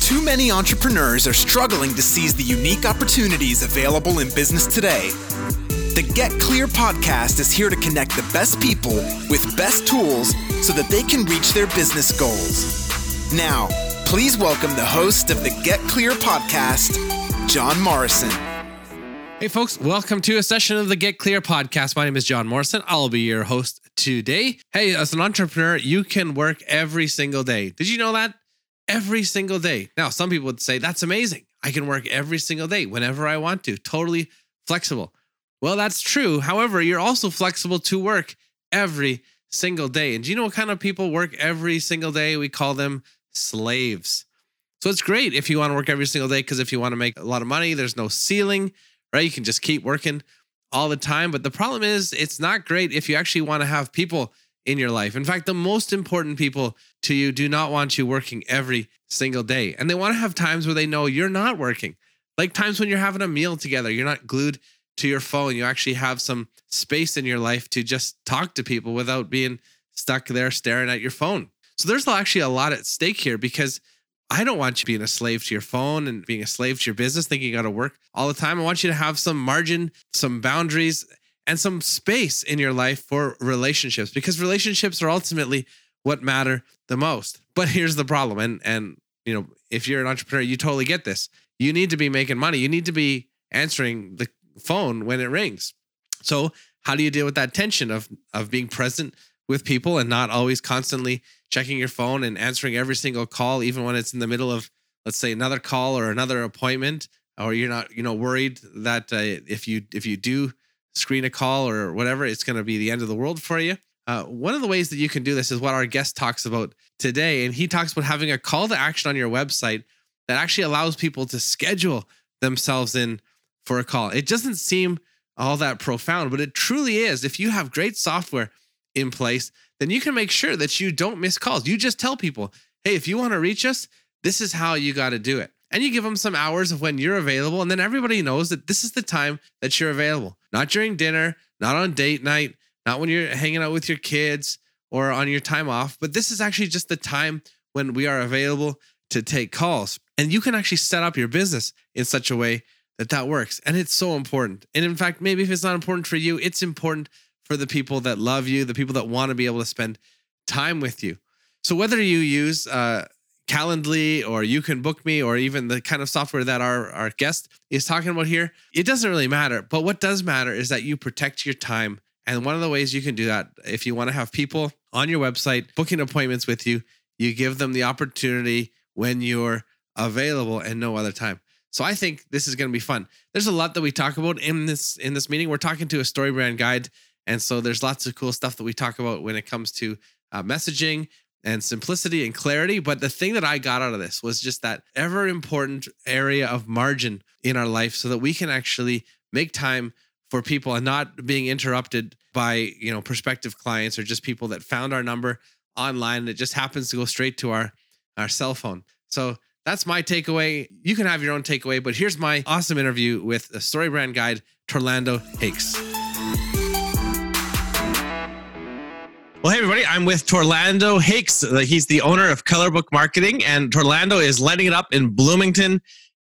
Too many entrepreneurs are struggling to seize the unique opportunities available in business today. The Get Clear podcast is here to connect the best people with best tools so that they can reach their business goals. Now, please welcome the host of the Get Clear podcast, John Morrison. Hey, folks, welcome to a session of the Get Clear podcast. My name is John Morrison. I'll be your host today. Hey, as an entrepreneur, you can work every single day. Did you know that? every single day. Now, some people would say, that's amazing. I can work every single day whenever I want to, totally flexible. Well, that's true. However, you're also flexible to work every single day. And do you know what kind of people work every single day? We call them slaves. So it's great if you want to work every single day because if you want to make a lot of money, there's no ceiling, right? You can just keep working all the time. But the problem is, it's not great if you actually want to have people in your life. In fact, the most important people to you do not want you working every single day. And they want to have times where they know you're not working, like times when you're having a meal together, you're not glued to your phone. You actually have some space in your life to just talk to people without being stuck there staring at your phone. So there's actually a lot at stake here because I don't want you being a slave to your phone and being a slave to your business, thinking you got to work all the time. I want you to have some margin, some boundaries, and some space in your life for relationships because relationships are ultimately what matter the most. But here's the problem and and you know, if you're an entrepreneur, you totally get this. You need to be making money. You need to be answering the phone when it rings. So, how do you deal with that tension of of being present with people and not always constantly checking your phone and answering every single call even when it's in the middle of let's say another call or another appointment or you're not, you know, worried that uh, if you if you do screen a call or whatever, it's going to be the end of the world for you. Uh, one of the ways that you can do this is what our guest talks about today. And he talks about having a call to action on your website that actually allows people to schedule themselves in for a call. It doesn't seem all that profound, but it truly is. If you have great software in place, then you can make sure that you don't miss calls. You just tell people, hey, if you want to reach us, this is how you got to do it and you give them some hours of when you're available. And then everybody knows that this is the time that you're available, not during dinner, not on date night, not when you're hanging out with your kids or on your time off, but this is actually just the time when we are available to take calls. And you can actually set up your business in such a way that that works. And it's so important. And in fact, maybe if it's not important for you, it's important for the people that love you, the people that want to be able to spend time with you. So whether you use uh, Calendly or you can book me or even the kind of software that our, our guest is talking about here, it doesn't really matter. But what does matter is that you protect your time. And one of the ways you can do that, if you want to have people on your website booking appointments with you, you give them the opportunity when you're available and no other time. So I think this is going to be fun. There's a lot that we talk about in this in this meeting. We're talking to a story brand guide, and so there's lots of cool stuff that we talk about when it comes to uh, messaging and simplicity and clarity. But the thing that I got out of this was just that ever important area of margin in our life so that we can actually make time for people and not being interrupted by, you know, prospective clients or just people that found our number online and it just happens to go straight to our our cell phone. So that's my takeaway. You can have your own takeaway, but here's my awesome interview with the story brand guide, Torlando Hakes. Well, hey, everybody, I'm with Torlando Hakes. Uh, he's the owner of Colorbook Marketing, and Torlando is lighting it up in Bloomington,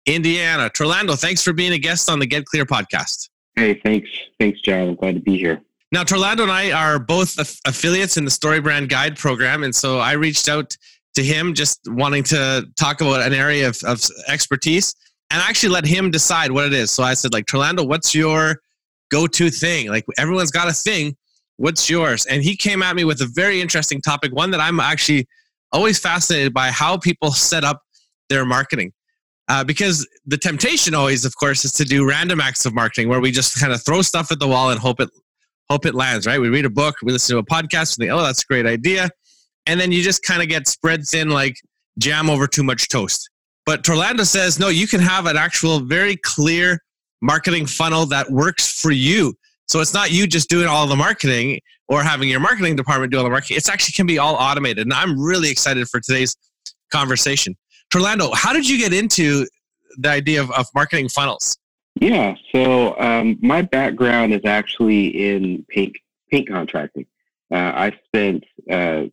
Indiana. Torlando, thanks for being a guest on the Get Clear podcast. Hey, thanks. Thanks, John. I'm glad to be here. Now, Torlando and I are both aff- affiliates in the Story Brand Guide program, and so I reached out to him just wanting to talk about an area of, of expertise and actually let him decide what it is. So I said, like, Torlando, what's your go-to thing? Like, everyone's got a thing What's yours? And he came at me with a very interesting topic, one that I'm actually always fascinated by how people set up their marketing. Uh, because the temptation always, of course, is to do random acts of marketing where we just kind of throw stuff at the wall and hope it hope it lands. Right? We read a book, we listen to a podcast, and think, "Oh, that's a great idea," and then you just kind of get spread thin like jam over too much toast. But Torlando says, no, you can have an actual, very clear marketing funnel that works for you. So it's not you just doing all the marketing or having your marketing department do all the marketing. It's actually can be all automated. And I'm really excited for today's conversation. Torlando, how did you get into the idea of, of marketing funnels? Yeah, so um, my background is actually in paint paint contracting. Uh, I spent uh,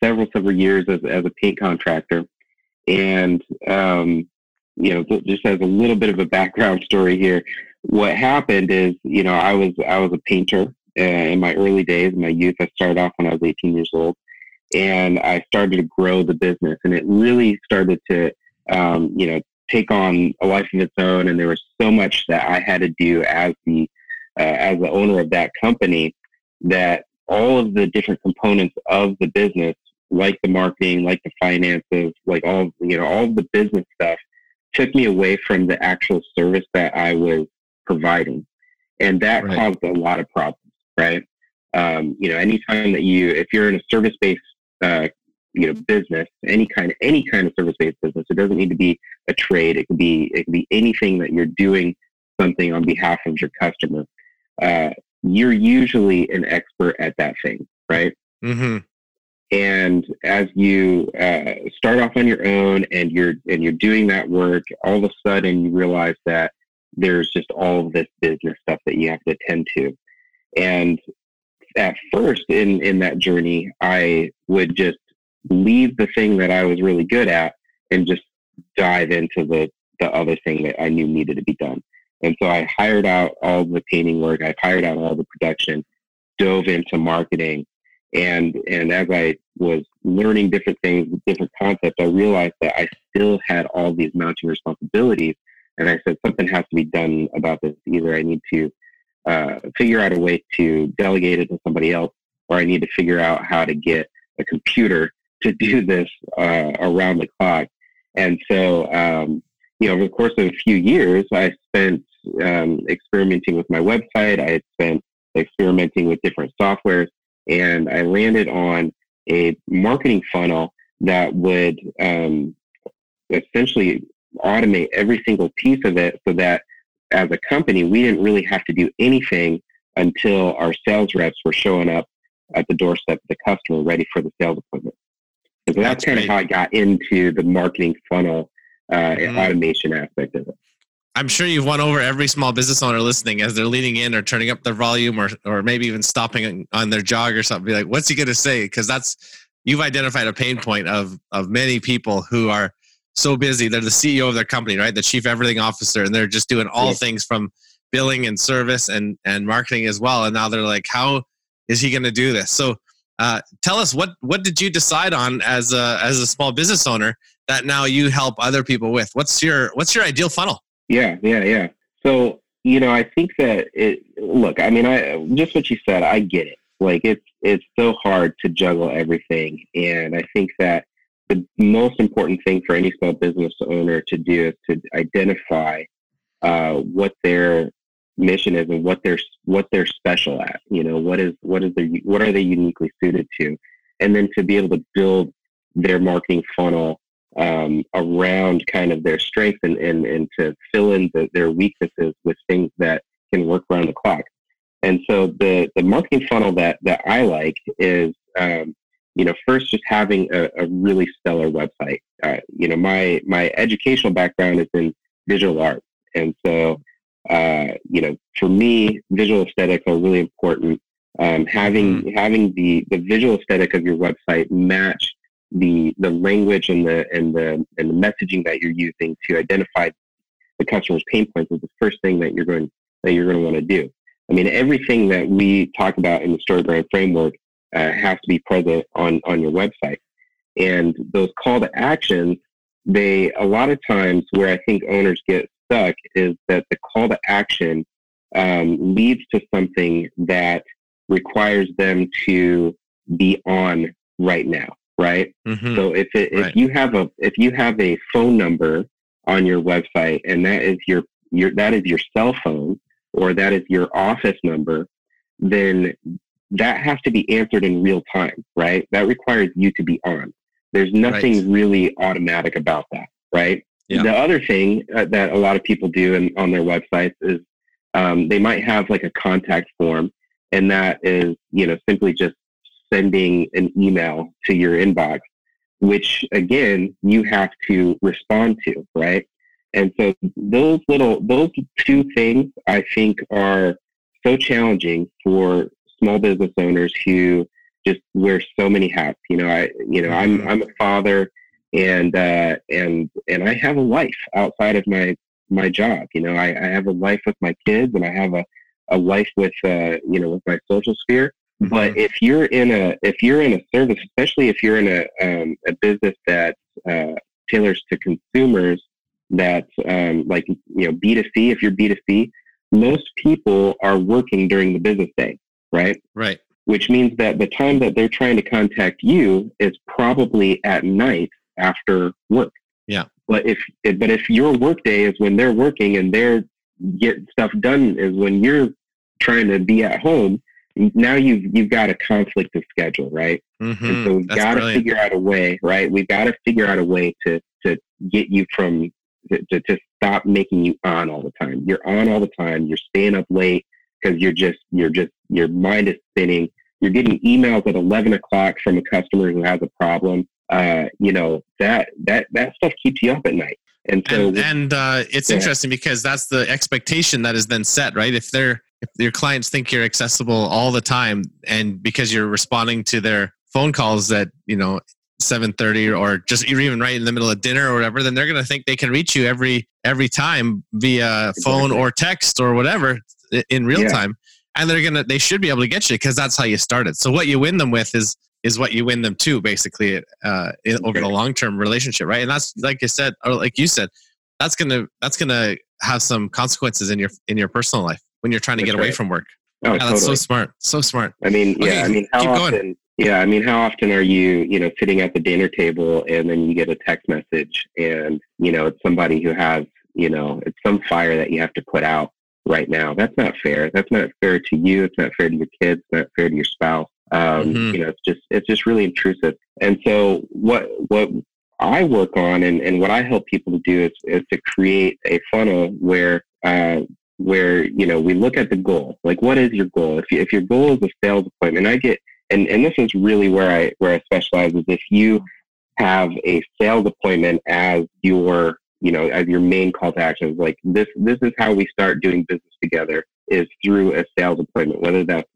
several several years as as a paint contractor, and um, you know, just as a little bit of a background story here, what happened is, you know, I was I was a painter uh, in my early days, in my youth. I started off when I was 18 years old, and I started to grow the business, and it really started to, um, you know, take on a life of its own. And there was so much that I had to do as the uh, as the owner of that company that all of the different components of the business, like the marketing, like the finances, like all you know, all the business stuff, took me away from the actual service that I was providing, and that right. caused a lot of problems. Right? Um, you know, anytime that you, if you're in a service-based uh, you know business any kind of any kind of service-based business it doesn't need to be a trade it could be it could be anything that you're doing something on behalf of your customer uh, you're usually an expert at that thing right mm-hmm. and as you uh, start off on your own and you're and you're doing that work all of a sudden you realize that there's just all this business stuff that you have to attend to and at first in in that journey i would just leave the thing that I was really good at and just dive into the, the other thing that I knew needed to be done. And so I hired out all the painting work, I hired out all the production, dove into marketing. And, and as I was learning different things, different concepts, I realized that I still had all these mounting responsibilities. And I said, something has to be done about this. Either I need to uh, figure out a way to delegate it to somebody else, or I need to figure out how to get a computer to do this uh, around the clock. And so, um, you know, over the course of a few years, I spent um, experimenting with my website. I had spent experimenting with different softwares, and I landed on a marketing funnel that would um, essentially automate every single piece of it so that as a company, we didn't really have to do anything until our sales reps were showing up at the doorstep of the customer ready for the sales appointment. So that's, that's kind of how I got into the marketing funnel uh, mm. automation aspect of it. I'm sure you've won over every small business owner listening as they're leaning in or turning up their volume or or maybe even stopping on their jog or something. Be like, what's he going to say? Because that's you've identified a pain point of of many people who are so busy. They're the CEO of their company, right? The chief everything officer, and they're just doing all yeah. things from billing and service and and marketing as well. And now they're like, how is he going to do this? So uh, tell us what what did you decide on as a as a small business owner that now you help other people with? What's your what's your ideal funnel? Yeah, yeah, yeah. So you know, I think that it. Look, I mean, I just what you said. I get it. Like it's it's so hard to juggle everything, and I think that the most important thing for any small business owner to do is to identify uh, what their mission is and what they're what they're special at. You know, what is what is their what are they uniquely suited to, and then to be able to build their marketing funnel um, around kind of their strengths and, and, and to fill in the, their weaknesses with things that can work around the clock. And so the, the marketing funnel that, that I like is, um, you know, first just having a, a really stellar website. Uh, you know, my, my educational background is in visual art. And so uh, you know, for me, visual aesthetics are really important. Um, having mm. having the the visual aesthetic of your website match the the language and the and the and the messaging that you're using to identify the customer's pain points is the first thing that you're going that you're going to want to do. I mean, everything that we talk about in the StoryBrand framework uh, has to be present on on your website, and those call to actions. They a lot of times where I think owners get stuck is that the call to action um, leads to something that requires them to be on right now, right? Mm-hmm. So if it, if right. you have a if you have a phone number on your website and that is your your that is your cell phone or that is your office number, then that has to be answered in real time, right? That requires you to be on. There's nothing right. really automatic about that, right? Yeah. The other thing uh, that a lot of people do in, on their websites is um, they might have like a contact form, and that is you know simply just sending an email to your inbox, which again you have to respond to, right? And so those little those two things I think are so challenging for small business owners who just wear so many hats. You know, I you know I'm Mhm. I'm a father, and uh, and and I have a life outside of my my job. You know, I, I have a life with my kids, and I have a a life with uh, you know with my social sphere. But if you're in a if you're in a service, especially if you're in a um, a business that uh, tailors to consumers, that um, like you know B two C. If you're B two C, most people are working during the business day, right? right. Which means that the time that they're trying to contact you is probably at night after work. Yeah. But if but if your workday is when they're working and they're getting stuff done is when you're trying to be at home, now you've you've got a conflict of schedule, right? And Mhm. so we've That's got to figure out a way, right? We've got to figure out a way to to get you from to, to, to stop making you on all the time. You're on all the time. You're staying up late because you're just you're just your mind is spinning. You're getting emails at eleven o'clock from a customer who has a problem. Uh, you know that that that stuff keeps you up at night. And so and, and uh, it's Yeah. interesting because that's the expectation that is then set, right? If they're if your clients think you're accessible all the time, and because you're responding to their phone calls at you know seven thirty or just you're even right in the middle of dinner or whatever, then they're going to think they can reach you every every time via phone or text or whatever in real Yeah. time, and they're gonna they should be able to get you because that's how you started. So what you win them with is is what you win them to basically uh, in, over the long term relationship, right? And that's like you said, or like you said, that's gonna that's gonna have some consequences in your in your personal life when you're trying to That's get away from work. oh, Yeah, that's so smart, so smart. I mean, yeah. Okay, I mean, how keep going. often? Yeah, I mean, how often are you, you know, sitting at the dinner table and then you get a text message and you know it's somebody who has, you know, it's some fire that you have to put out right now. That's not fair. That's not fair to you. It's not fair to your kids. It's not fair to your spouse. Um, Mhm. You know, it's just it's just really intrusive. And so what what I work on and, and what I help people to do is, is to create a funnel where uh, where you know we look at the goal like what is your goal if, you, if your goal is a sales appointment i get and, and this is really where i where i specialize is if you have a sales appointment as your you know as your main call to action is like this this is how we start doing business together is through a sales appointment whether that's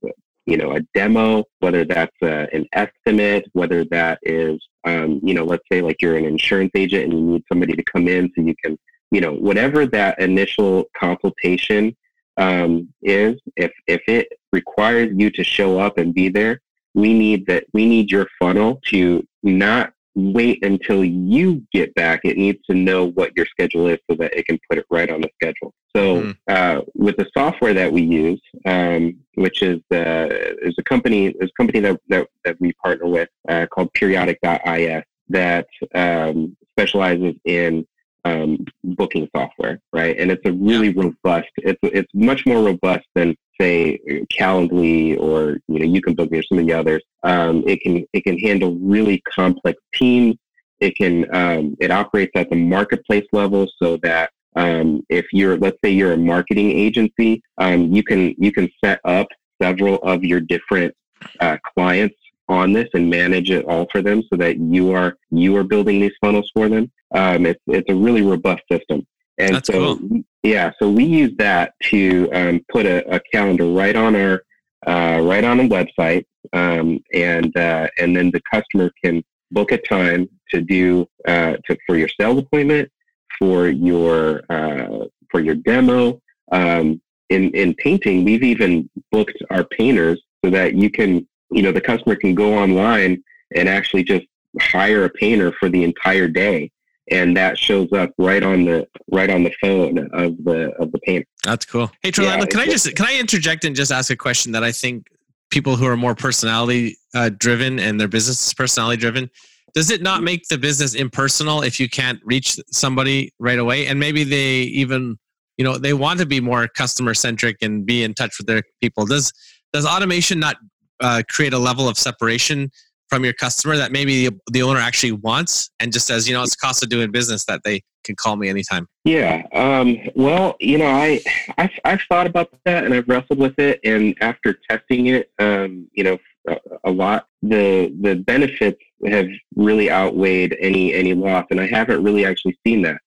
you know a demo whether that's a, an estimate whether that is um, you know let's say like you're an insurance agent and you need somebody to come in so you can you know whatever that initial consultation um, is if if it requires you to show up and be there we need that we need your funnel to not wait until you get back it needs to know what your schedule is so that it can put it right on the schedule so Mhm. uh, with the software that we use um, which is uh, is a company is a company that, that, that we partner with uh, called periodic.is that um, specializes in um, booking software, right? And it's a really robust. It's it's much more robust than say Calendly or you know you can book me or some of the others. Um, it can it can handle really complex teams. It can um, it operates at the marketplace level so that um, if you're let's say you're a marketing agency, um, you can you can set up several of your different uh, clients on this and manage it all for them so that you are you are building these funnels for them. Um, it's it's a really robust system. And That's so cool. Yeah, so we use that to um, put a, a calendar right on our uh, right on the website, um, and uh, and then the customer can book a time to do uh, to, for your sales appointment, for your uh, for your demo. Um, in in painting, we've even booked our painters so that you can you know the customer can go online and actually just hire a painter for the entire day and that shows up right on the right on the phone of the of the painter That's cool. Hey, Torlando, Yeah, can I just can I interject and just ask a question that I think people who are more personality uh, driven and their business is personality driven, does it not make the business impersonal if you can't reach somebody right away? And maybe they even you know they want to be more customer centric and be in touch with their people. Does does automation not uh, create a level of separation from your customer that maybe the, the owner actually wants and just says, you know, it's the cost of doing business that they can call me anytime. yeah um, well you know I I've, I've thought about that and i've wrestled with it. And after testing it um, you know a, a lot the the benefits have really outweighed any any loss. And i haven't really actually seen that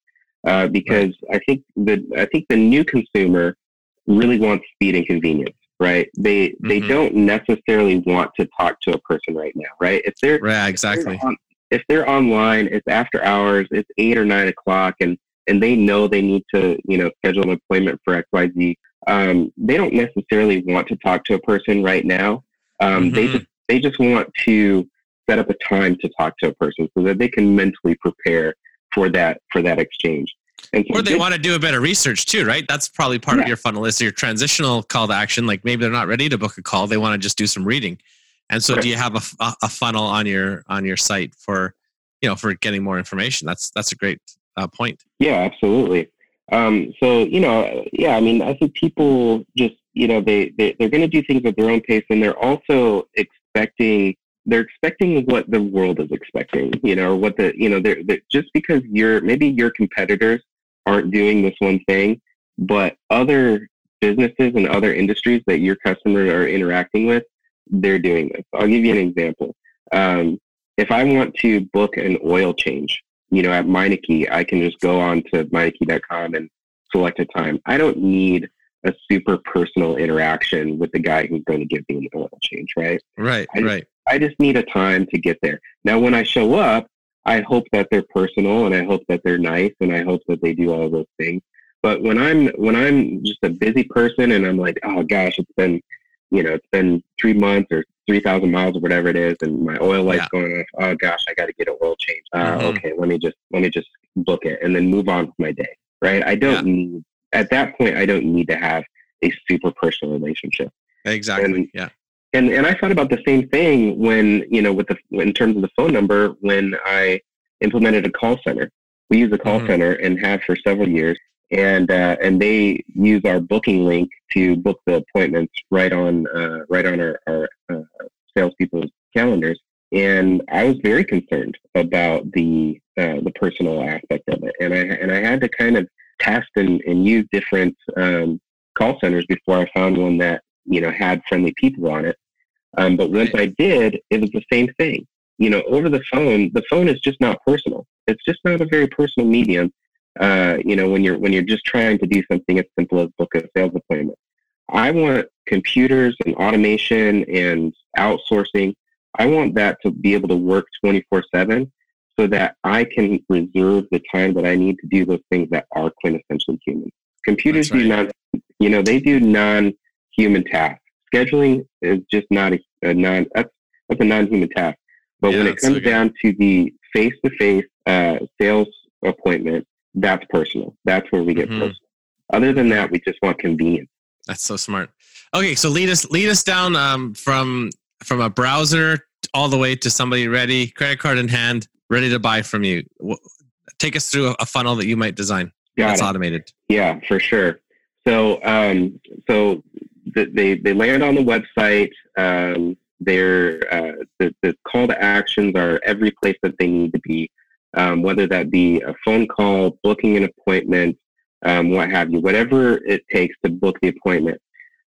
uh, because i think the i think the new consumer really wants speed and convenience right? They they Mhm. don't necessarily want to talk to a person right now, right? If they're if exactly. they're on- if they're online, it's after hours, it's eight or nine o'clock, and and they know they need to you know schedule an appointment for X Y Z. Um, they don't necessarily want to talk to a person right now. Um, They Mhm. just they just want to set up a time to talk to a person so that they can mentally prepare for that for that exchange. So Or they want to do a bit of research too, right? That's probably part of your funnel is your transitional call to action. Like maybe they're not ready to book a call; they want to just do some reading. And so, Right. do you have a funnel on your on your site for you know for getting more information? That's that's a great uh, point. Yeah, absolutely. Um, so you know, yeah, I mean, I think people just you know they, they they're going to do things at their own pace, and they're also expecting they're expecting what the world is expecting. You know, or what the you know they're, they're just because you're maybe your competitors aren't doing this one thing, but other businesses and other industries that your customers are interacting with, they're doing this. I'll give you an example. Um, if I want to book an oil change, you know, at Meineke, I can just go on to Meineke.com and select a time. I don't need a super personal interaction with the guy who's going to give me an oil change, right? Right, I- right. I just need a time to get there. Now, when I show up, I hope that they're personal and I hope that they're nice and I hope that they do all those things. But when I'm when I'm just a busy person and I'm like, oh gosh, it's been, you know, it's been three months or three thousand miles or whatever it is, and my oil light's Yeah. going off. Oh gosh, I got to get an oil change. Uh, Mhm. Okay, let me just let me just book it and then move on with my day. Right? I don't need at that point. I don't need to have a super personal relationship Exactly. and- yeah. And and I thought about the same thing when you know with the in terms of the phone number when I implemented a call center. We use a call Mhm. center and have for several years, and uh, and they use our booking link to book the appointments right on uh, right on our, our uh, salespeople's calendars. And I was very concerned about the uh, the personal aspect of it, and I and I had to kind of test and, and use different um, call centers before I found one that you know had friendly people on it. Um, but once I did, it was the same thing. You know, over the phone, the phone is just not personal. It's just not a very personal medium. Uh, you know, when you're when you're just trying to do something as simple as book a sales appointment. I want computers and automation and outsourcing. I want that to be able to work 24 7 so that I can reserve the time that I need to do those things that are quintessentially human. Computers That's do not, you know, they do non human tasks. Scheduling is just not a, a non, that's, that's a non human task. But Yeah, when it comes good. down to the face to face sales appointment, that's personal. That's where we get Mhm. personal. Other than that, we just want convenience. That's so smart. Okay, so lead us lead us down um, from from a browser all the way to somebody ready, credit card in hand, ready to buy from you. Take us through a, funnel that you might design Got that's it. automated. Yeah, for sure. So, um, so they they land on the website. Um, their uh, the the call to actions are every place that they need to be, um, whether that be a phone call, booking an appointment, um, what have you, whatever it takes to book the appointment.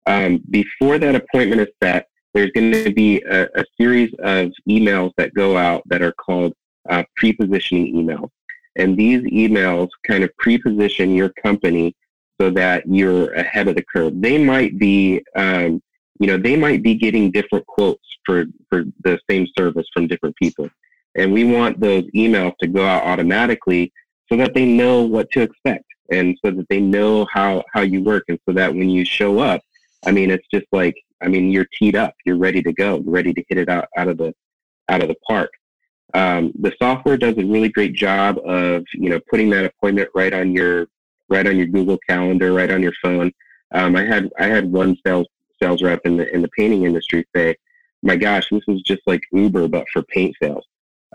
Um, before that appointment is set, there's going to be a, a series of emails that go out that are called uh, pre-positioning emails. And these emails kind of pre-position your company so that you're ahead of the curve. They might be, um, you know, they might be getting different quotes for, for the same service from different people. And we want those emails to go out automatically so that they know what to expect and so that they know how, how you work. And so that when you show up, I mean, it's just like, I mean, you're teed up, you're ready to go, you're ready to hit it out, out of the, out of the park. Um, the software does a really great job of, you know, putting that appointment right on your, right on your Google Calendar, right on your phone. Um, I had, I had one sales, sales rep in the, in the painting industry say, my gosh, this is just like Uber, but for paint sales.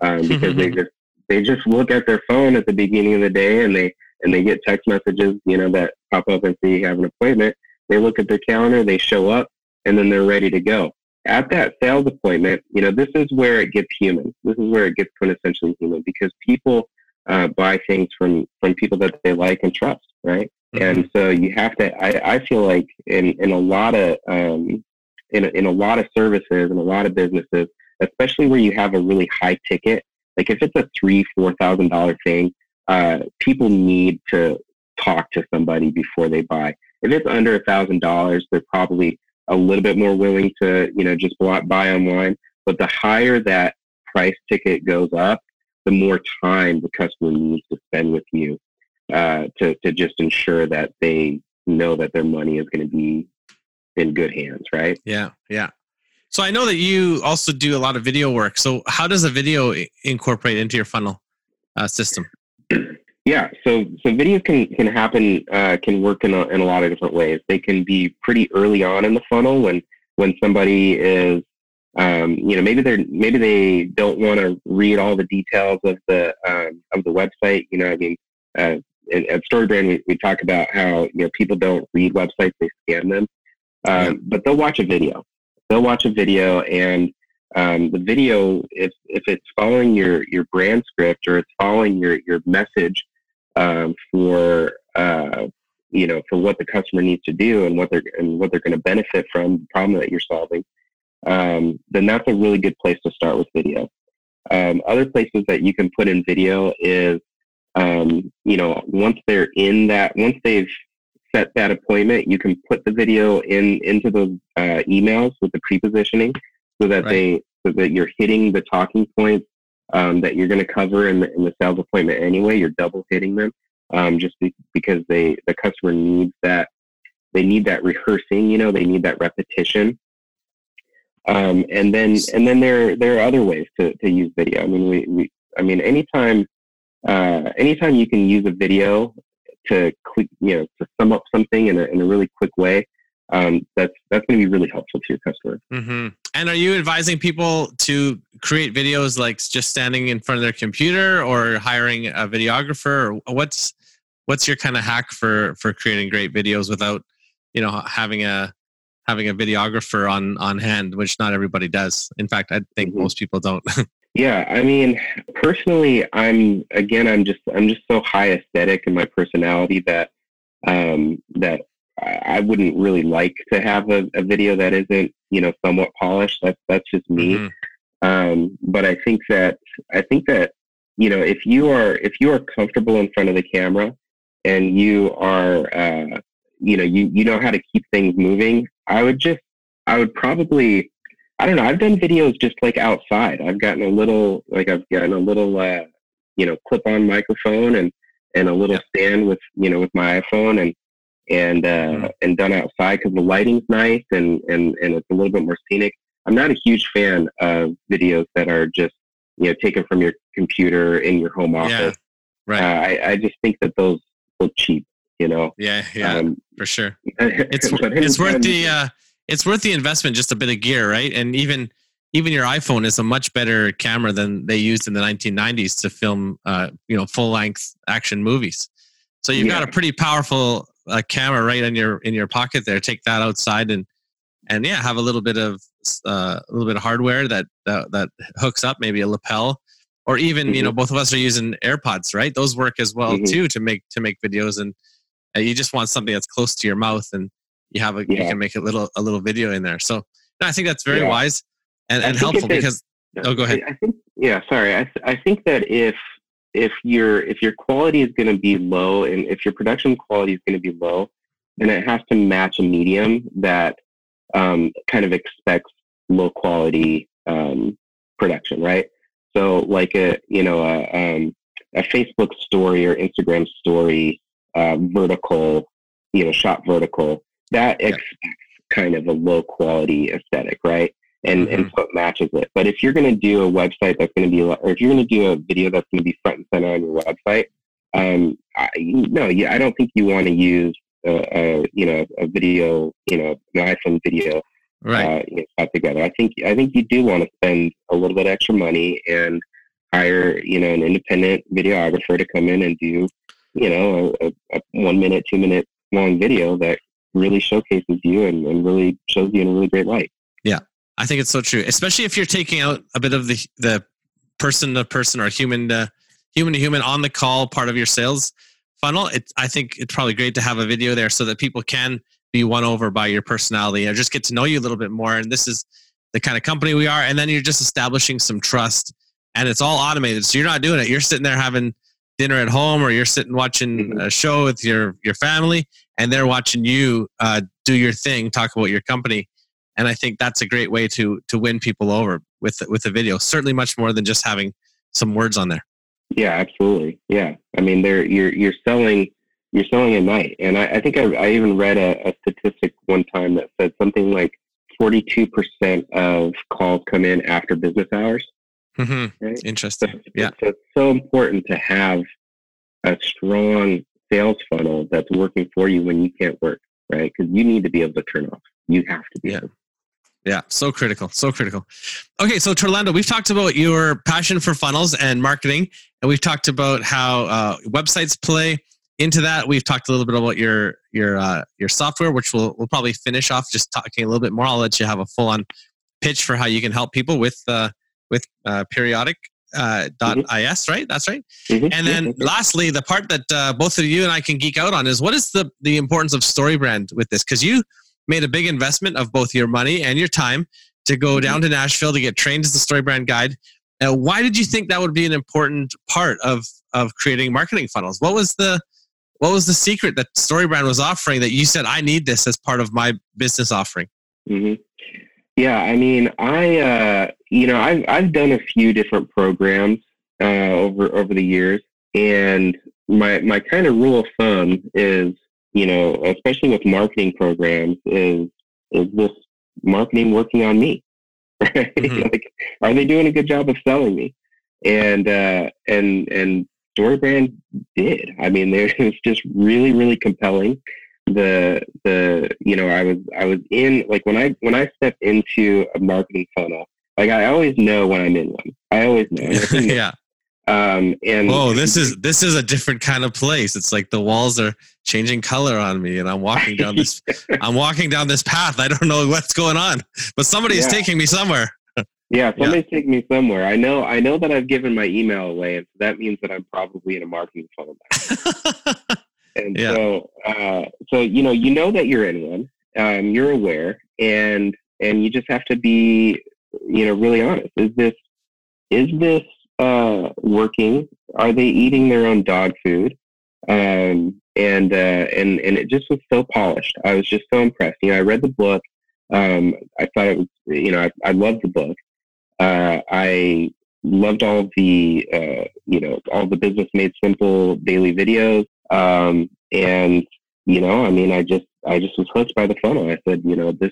Um, because they just, they just look at their phone at the beginning of the day and they, and they get text messages, you know, that pop up and say you have an appointment. They look at their calendar, they show up, and then they're ready to go. At that sales appointment, you know, this is where it gets human. This is where it gets quintessentially human because people uh, buy things from from people that they like and trust, right? And so you have to. I, I feel like in in a lot of um, in in a lot of services and a lot of businesses, especially where you have a really high ticket, like if it's a three four thousand dollar thing, uh, people need to talk to somebody before they buy. If it's under a thousand dollars, they're probably a little bit more willing to, you know, just buy online. But the higher that price ticket goes up, the more time the customer needs to spend with you uh, to, to just ensure that they know that their money is going to be in good hands, right? Yeah, yeah. So I know that you also do a lot of video work. So how does a video incorporate into your funnel uh, system? Yeah, so so videos can can happen uh, can work in a, in a lot of different ways. They can be pretty early on in the funnel when when somebody is um, you know maybe they're maybe they don't want to read all the details of the um, of the website. You know, I mean, uh, at StoryBrand we, we talk about how you know people don't read websites; they scan them. Um. But they'll watch a video. They'll watch a video, and um, the video, if if it's following your your brand script or it's following your your message um, for uh, you know for what the customer needs to do and what they're and what they're going to benefit from the problem that you're solving, um, then that's a really good place to start with video. Um, other places that you can put in video is um, you know once they're in that once they've set that appointment, you can put the video in into the uh, emails with the pre-positioning so that right. they so that you're hitting the talking points um, that you're going to cover in the, in the sales appointment anyway. You're double hitting them um, just be, because they the customer needs that they need that rehearsing. You know, they need that repetition. Um, and then and then there there are other ways to, to use video. I mean, we, we I mean anytime uh, anytime you can use a video to you know to sum up something in a, in a really quick way um, that's that's going to be really helpful to your customer. Mm-hmm. And are you advising people to create videos like just standing in front of their computer, or hiring a videographer? Or what's what's your kind of hack for for creating great videos without you know having a having a videographer on on hand, which not everybody does. In fact, I think mm-hmm. most people don't. yeah, I mean, personally, I'm again, I'm just I'm just so high aesthetic in my personality that um, that I wouldn't really like to have a, a, video that isn't, you know, somewhat polished. That's that's just me. Mm-hmm. Um, but I think that I think that you know if you are if you are comfortable in front of the camera and you are uh, you know you you know how to keep things moving, I would just I would probably I don't know. I've done videos just like outside. I've gotten a little like I've gotten a little uh, you know clip on microphone and and a little stand with you know with my iPhone and and uh, mm-hmm. and done outside because the lighting's nice and, and and it's a little bit more scenic. I'm not a huge fan of videos that are just you know taken from your computer in your home office. Yeah, right. Uh, I, I just think that those look cheap. You know. Yeah, yeah, um, for sure. It's it's worth the uh, it's worth the investment. Just a bit of gear, right? And even even your iPhone is a much better camera than they used in the 1990s to film, uh, you know, full length action movies. So you've yeah. got a pretty powerful a camera right in your in your pocket there. Take that outside and and yeah, have a little bit of uh, a little bit of hardware that that, that hooks up, maybe a lapel, or even mm-hmm. you know both of us are using AirPods, right? Those work as well mm-hmm. too to make to make videos, and uh, you just want something that's close to your mouth, and you have a yeah. you can make a little a little video in there. So no, I think that's very yeah. wise and, and helpful because. Oh, go ahead. I think yeah. Sorry, I I think that if if your if your quality is going to be low and if your production quality is going to be low, then it has to match a medium that um, kind of expects low quality um, production, right? So like a you know a, um, a Facebook story or Instagram story, uh, vertical, you know, shot vertical, that yeah. expects kind of a low quality aesthetic, right? and mm-hmm. and so it matches it. But if you're going to do a website that's going to be, or if you're going to do a video that's going to be front and center on your website, um, I, no, yeah, I don't think you want to use a, a, you know a video, you know, an iPhone video, right? Uh, you know, together. I think I think you do want to spend a little bit extra money and hire you know an independent videographer to come in and do you know a, a one minute, two minute long video that really showcases you and, and really shows you in a really great light. Yeah, I think it's so true, especially if you're taking out a bit of the the person to person or human to human to human on the call part of your sales funnel. It, I think it's probably great to have a video there so that people can be won over by your personality or just get to know you a little bit more. And this is the kind of company we are. And then you're just establishing some trust and it's all automated. So you're not doing it. You're sitting there having dinner at home or you're sitting watching mm-hmm. a show with your, your family and they're watching you uh, do your thing, talk about your company and I think that's a great way to to win people over with with a video. Certainly, much more than just having some words on there. Yeah, absolutely. Yeah, I mean, they're you're you're selling you're selling a night, and I, I think I, I even read a, a statistic one time that said something like 42% of calls come in after business hours. Mm-hmm. Right? Interesting. So, yeah. So it's so important to have a strong sales funnel that's working for you when you can't work, right? Because you need to be able to turn off. You have to be. Yeah. Yeah, so critical, so critical. Okay, so Torlando, we've talked about your passion for funnels and marketing, and we've talked about how uh, websites play into that. We've talked a little bit about your your uh, your software, which we'll we'll probably finish off just talking a little bit more. I'll let you have a full on pitch for how you can help people with uh, with uh, periodic uh, dot mm-hmm. is right that's right mm-hmm. and then mm-hmm. lastly the part that uh, both of you and i can geek out on is what is the the importance of StoryBrand with this because you made a big investment of both your money and your time to go mm-hmm. down to nashville to get trained as a StoryBrand guide uh, why did you think that would be an important part of of creating marketing funnels what was the what was the secret that StoryBrand was offering that you said i need this as part of my business offering mm-hmm. Yeah, I mean, I uh, you know I've I've done a few different programs uh, over over the years, and my my kind of rule of thumb is you know especially with marketing programs is is this marketing working on me? Right? Mm-hmm. like, are they doing a good job of selling me? And uh, and and StoryBrand did. I mean, it was just really really compelling the the you know I was I was in like when I when I step into a marketing funnel like I always know when I'm in one. I always know. Yeah. Um and oh this is this is a different kind of place. It's like the walls are changing color on me and I'm walking down this I'm walking down this path. I don't know what's going on but somebody is taking me somewhere. Yeah somebody's yeah. taking me somewhere. I know I know that I've given my email away and so that means that I'm probably in a marketing funnel And yeah. so, uh, so you know, you know that you're in one. Um, you're aware, and and you just have to be, you know, really honest. Is this is this uh, working? Are they eating their own dog food? Um, and uh, and and it just was so polished. I was just so impressed. You know, I read the book. Um, I thought it was, you know, I, I loved the book. Uh, I loved all the, uh, you know, all the business made simple daily videos. Um, and you know, I mean, I just I just was hooked by the funnel. I said, you know, this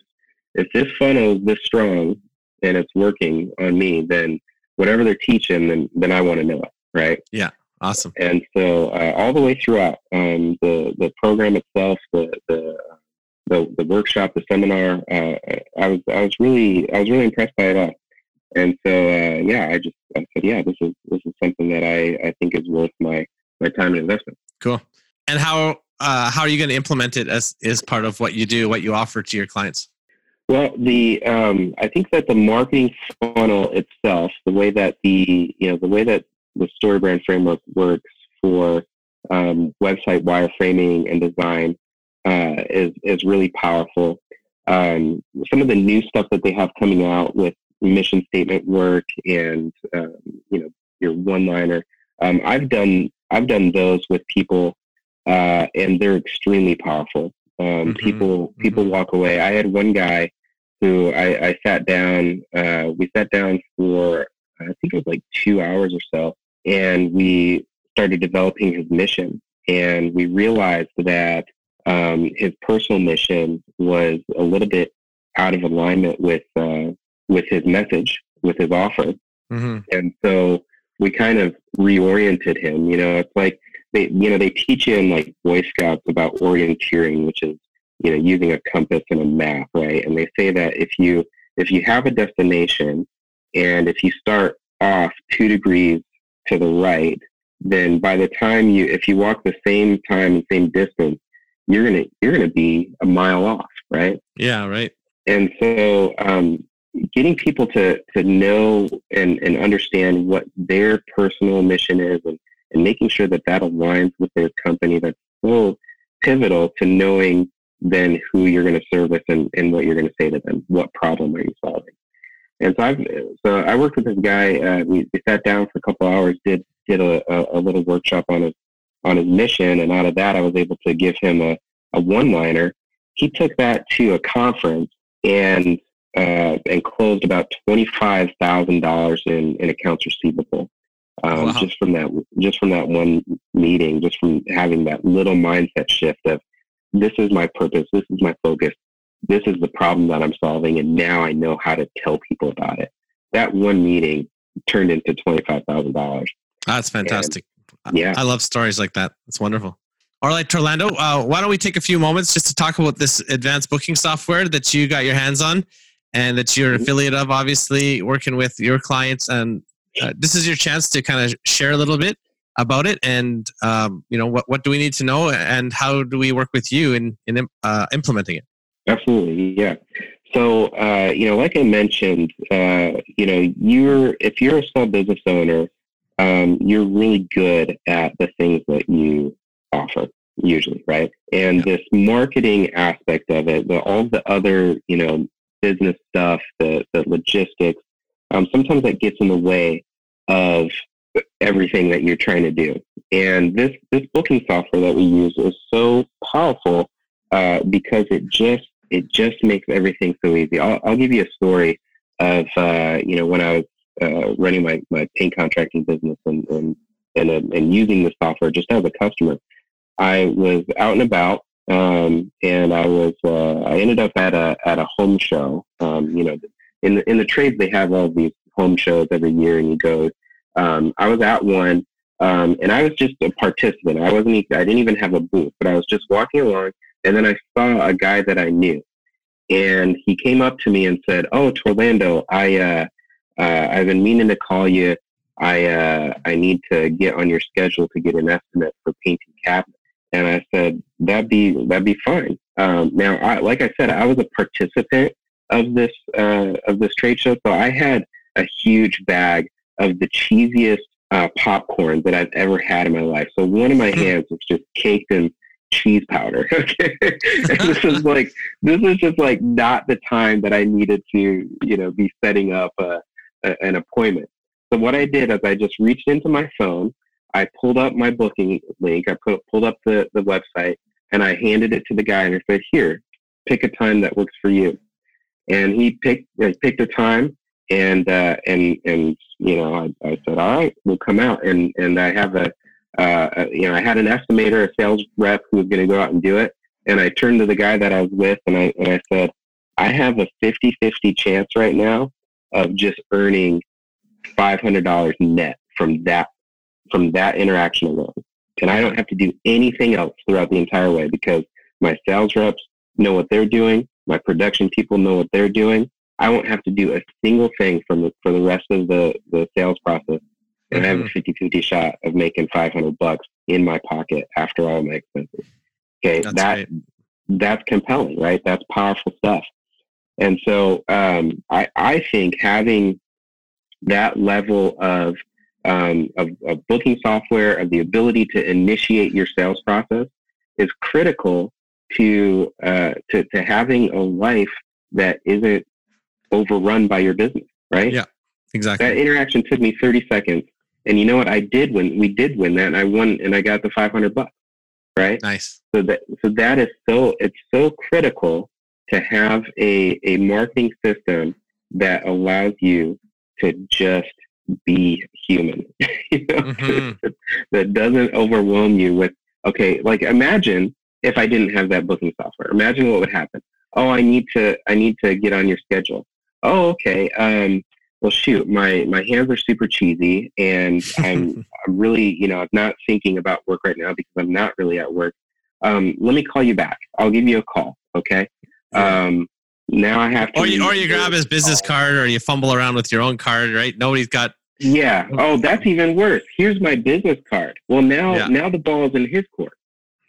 if this funnel is this strong and it's working on me, then whatever they're teaching, then then I want to know it, right? Yeah, awesome. And so uh, all the way throughout um, the the program itself, the the the, the workshop, the seminar, uh, I was I was really I was really impressed by it all. And so uh, yeah, I just I said, yeah, this is this is something that I I think is worth my my time and investment. Cool. And how uh, how are you going to implement it as is part of what you do, what you offer to your clients? Well, the um, I think that the marketing funnel itself, the way that the you know the way that the StoryBrand framework works for um, website wireframing and design uh, is is really powerful. Um, some of the new stuff that they have coming out with mission statement work and um, you know your one liner. Um, I've done I've done those with people, uh, and they're extremely powerful. Um, mm-hmm. People mm-hmm. people walk away. I had one guy who I, I sat down. Uh, we sat down for I think it was like two hours or so, and we started developing his mission. And we realized that um, his personal mission was a little bit out of alignment with uh, with his message, with his offer. Mm-hmm. And so we kind of reoriented him. You know, it's like they, you know, they teach you in like Boy Scouts about orienteering, which is, you know, using a compass and a map, right? And they say that if you if you have a destination and if you start off two degrees to the right, then by the time you if you walk the same time and same distance, you're gonna you're gonna be a mile off, right? Yeah, right. And so um, getting people to to know and, and understand what their personal mission is and, and making sure that that aligns with their company that's so pivotal to knowing then who you're going to service and, and what you're going to say to them what problem are you solving and so i so I worked with this guy. Uh, we, we sat down for a couple hours, did did a, a, a, little workshop on his on his mission, and out of that, I was able to give him a, a one liner. He took that to a conference, and uh, and closed about twenty five thousand dollars in in accounts receivable. Um, Wow. Just from that, just from that one meeting, just from having that little mindset shift of this is my purpose, this is my focus, this is the problem that I'm solving, and now I know how to tell people about it. That one meeting turned into twenty five thousand dollars. That's fantastic. I- Yeah. I love stories like that. It's wonderful. All right, Torlando, uh, why don't we take a few moments just to talk about this advanced booking software that you got your hands on and that you're an Mhm. affiliate of, obviously working with your clients. And uh, this is your chance to kind of share a little bit about it and, um, you know, what, what do we need to know and how do we work with you in, in uh, implementing it? Absolutely, yeah. So, uh, you know, like I mentioned, uh, you know, you're if you're a small business owner, um, you're really good at the things that you offer, usually, right? And Yeah. this marketing aspect of it, the, all the other, you know, business stuff, the the logistics, um, sometimes that gets in the way of everything that you're trying to do. And this this booking software that we use is so powerful uh, because it just it just makes everything so easy. I'll, I'll give you a story of uh, you know when I was uh, running my, my paint contracting business and and and, uh, and using the software just as a customer. I was out and about, um, and I was uh, I ended up at a at a home show. Um, you know, in the in the trades they have all these home shows every year, and you go. Um, I was at one, um, and I was just a participant. I wasn't. I didn't even have a booth, but I was just walking along, and then I saw a guy that I knew, and he came up to me and said, "Oh, Torlando, I uh, uh, I've been meaning to call you. I uh, I need to get on your schedule to get an estimate for painting cabinets." And I said, "That'd be that'd be fine." Um, now, I, like I said, I was a participant of this uh, of this trade show, so I had a huge bag of the cheesiest uh, popcorn that I've ever had in my life. So one of my Hmm. hands was just caked in cheese powder. Okay, and this is like this is just like not the time that I needed to you know be setting up a, a, an appointment. So what I did is I just reached into my phone. I pulled up my booking link. I put, pulled up the, the website and I handed it to the guy and I said, "Here, pick a time that works for you." And he picked uh, picked a time and uh, and and you know I, I said, "All right, we'll come out." And and I have a uh, uh, you know I had an estimator, a sales rep who was going to go out and do it. And I turned to the guy that I was with and I and I said, "I have a 50-50 chance right now of just earning five hundred dollars net from that from that interaction alone, and I don't have to do anything else throughout the entire way because my sales reps know what they're doing, my production people know what they're doing. I won't have to do a single thing from the, for the rest of the, the sales process, and I have a 50-50 shot of making five hundred bucks in my pocket after all my expenses. Okay, That's that that's compelling, right? That's powerful stuff. And so um, I, I think having that level of, um, of, of booking software, of the ability to initiate your sales process, is critical to, uh, to, to having a life that isn't overrun by your business, right? Yeah. Exactly. That interaction took me 30 seconds. And you know what? I did win. We did win that, and I won, and I got the 500 bucks, right? nice. so that so that is so it's so critical to have a a marketing system that allows you to just be human you know Mhm. that doesn't overwhelm you with okay like imagine if i didn't have that booking software imagine what would happen oh i need to i need to get on your schedule oh okay um well shoot my my hands are super cheesy and i'm i'm really you know i'm not thinking about work right now because i'm not really at work um, let me call you back. I'll give you a call. Okay. Um, now I have to. or you, or you grab his business card or you fumble around with your own card, right? Nobody's got Yeah. Oh, that's even worse. Here's my business card. Well, now Yeah. now the ball is in his court,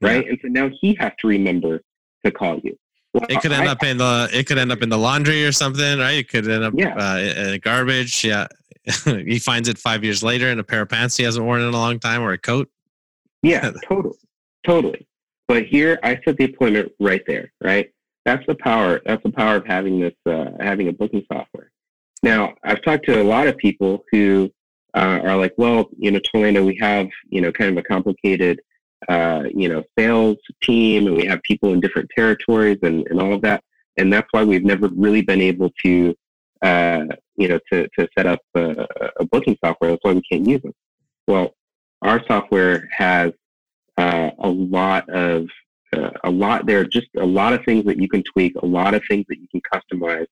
right? And so now he has to remember to call you. Well, It could end I- up in the it could end up in the laundry or something, right? It could end up Yeah. uh, in garbage. Yeah, he finds it five years later in a pair of pants he hasn't worn in a long time or a coat. Yeah, totally, totally. But here, I set the appointment right there. Right. That's the power. That's the power of having this, uh, having a booking software. Now, I've talked to a lot of people who uh, are like, well, you know, Torlando, we have, you know, kind of a complicated, uh, you know, sales team, and we have people in different territories and, and all of that. and that's why we've never really been able to, uh, you know, to to set up a, a, booking software. That's why we can't use them. Well, our software has uh, a lot of uh, a lot. There are just a lot of things that you can tweak, a lot of things that you can customize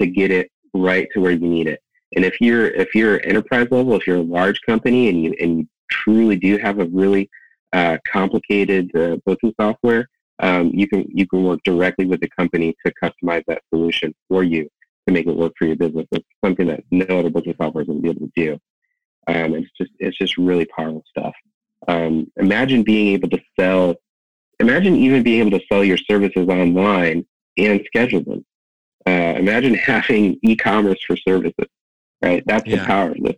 to get it right to where you need it. And if you're if you're enterprise level, if you're a large company and you and you truly do have a really uh, complicated uh, booking software, um, you can you can work directly with the company to customize that solution for you to make it work for your business. It's something that no other booking software is going to be able to do. Um, it's just it's just really powerful stuff. Um, imagine being able to sell. Imagine even being able to sell your services online and schedule them. Uh, imagine having e-commerce for services. Right, that's yeah. the power of this.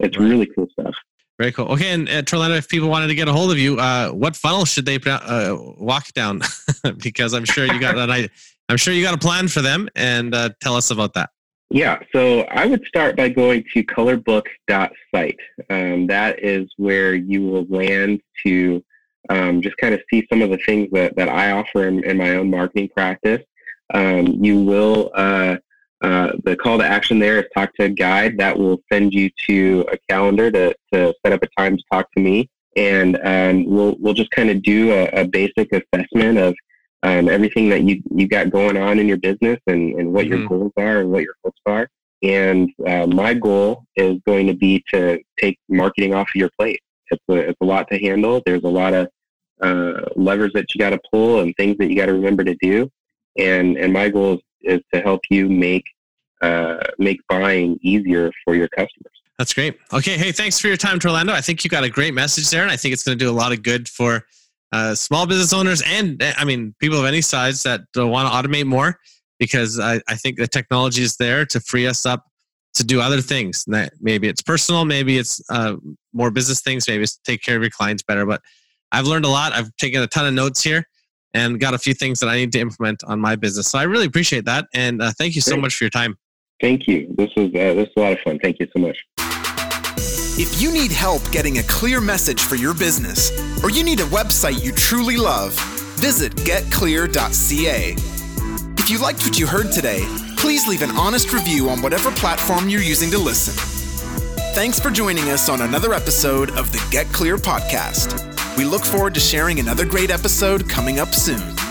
It's right. really cool stuff. Very cool. Okay, and uh, if people wanted to get a hold of you, uh, what funnel should they uh, walk down? because I'm sure you got an I'm sure you got a plan for them, and uh, tell us about that. Yeah, so I would start by going to colorbook.site. Um, that is where you will land to um, just kind of see some of the things that, that I offer in, in my own marketing practice. Um, you will uh, uh, the call to action there is talk to a guide that will send you to a calendar to, to set up a time to talk to me. And um, we'll, we'll just kind of do a, a, basic assessment of um, everything that you, you got going on in your business and, and what mm-hmm. your goals are and what your hopes are. And uh, my goal is going to be to take marketing off of your plate. It's a, it's a lot to handle. There's a lot of uh, levers that you got to pull and things that you got to remember to do. And, and my goal is is to help you make uh, make buying easier for your customers. That's great. Okay, hey, thanks for your time, Torlando. I think you got a great message there, and I think it's going to do a lot of good for uh, small business owners and I mean people of any size that want to automate more because I, I think the technology is there to free us up to do other things. Maybe it's personal, maybe it's uh, more business things, maybe it's take care of your clients better. But I've learned a lot. I've taken a ton of notes here and got a few things that I need to implement on my business. So I really appreciate that, and uh, thank you so Great. much for your time. Thank you. This was uh, this was a lot of fun. Thank you so much. If you need help getting a clear message for your business, or you need a website you truly love, visit getclear.ca. If you liked what you heard today, please leave an honest review on whatever platform you're using to listen. Thanks for joining us on another episode of the Get Clear podcast. We look forward to sharing another great episode coming up soon.